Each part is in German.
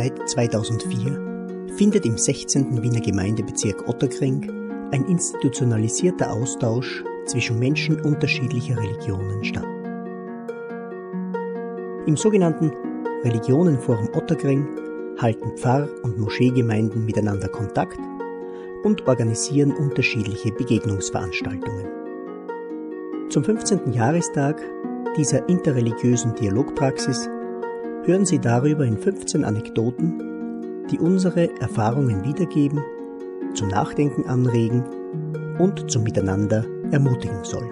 Seit 2004 findet im 16. Wiener Gemeindebezirk Otterkring ein institutionalisierter Austausch zwischen Menschen unterschiedlicher Religionen statt. Im sogenannten Religionenforum Otterkring halten Pfarr- und Moscheegemeinden miteinander Kontakt und organisieren unterschiedliche Begegnungsveranstaltungen. Zum 15. Jahrestag dieser interreligiösen Dialogpraxis hören Sie darüber in 15 Anekdoten, die unsere Erfahrungen wiedergeben, zum Nachdenken anregen und zum Miteinander ermutigen sollen.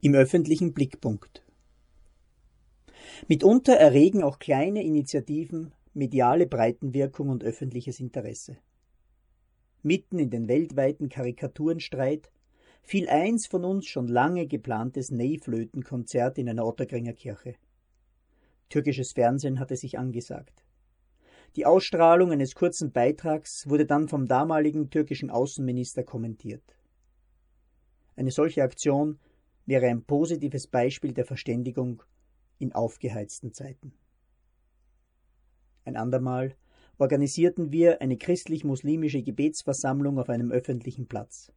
Im öffentlichen Blickpunkt. Mitunter erregen auch kleine Initiativen mediale Breitenwirkung und öffentliches Interesse. Mitten in den weltweiten Karikaturenstreit fiel eins von uns schon lange geplantes Neyflötenkonzert in einer Ottergringer Kirche. Türkisches Fernsehen hatte sich angesagt. Die Ausstrahlung eines kurzen Beitrags wurde dann vom damaligen türkischen Außenminister kommentiert. Eine solche Aktion wäre ein positives Beispiel der Verständigung in aufgeheizten Zeiten. Ein andermal organisierten wir eine christlich-muslimische Gebetsversammlung auf einem öffentlichen Platz.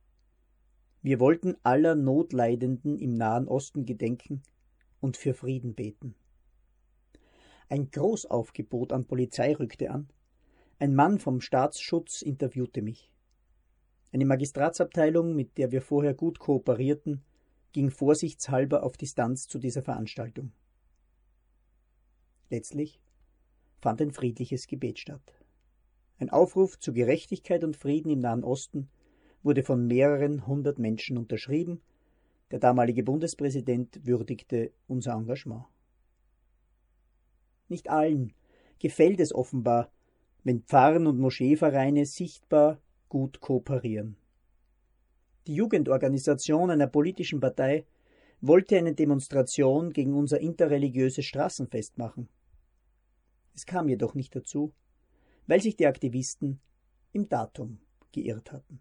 Wir wollten aller Notleidenden im Nahen Osten gedenken und für Frieden beten. Ein Großaufgebot an Polizei rückte an. Ein Mann vom Staatsschutz interviewte mich. Eine Magistratsabteilung, mit der wir vorher gut kooperierten, ging vorsichtshalber auf Distanz zu dieser Veranstaltung. Letztlich fand ein friedliches Gebet statt. Ein Aufruf zu Gerechtigkeit und Frieden im Nahen Osten wurde von mehreren hundert Menschen unterschrieben. Der damalige Bundespräsident würdigte unser Engagement. Nicht allen gefällt es offenbar, wenn Pfarren und Moscheevereine sichtbar gut kooperieren. Die Jugendorganisation einer politischen Partei wollte eine Demonstration gegen unser interreligiöses Straßenfest machen. Es kam jedoch nicht dazu, weil sich die Aktivisten im Datum geirrt hatten.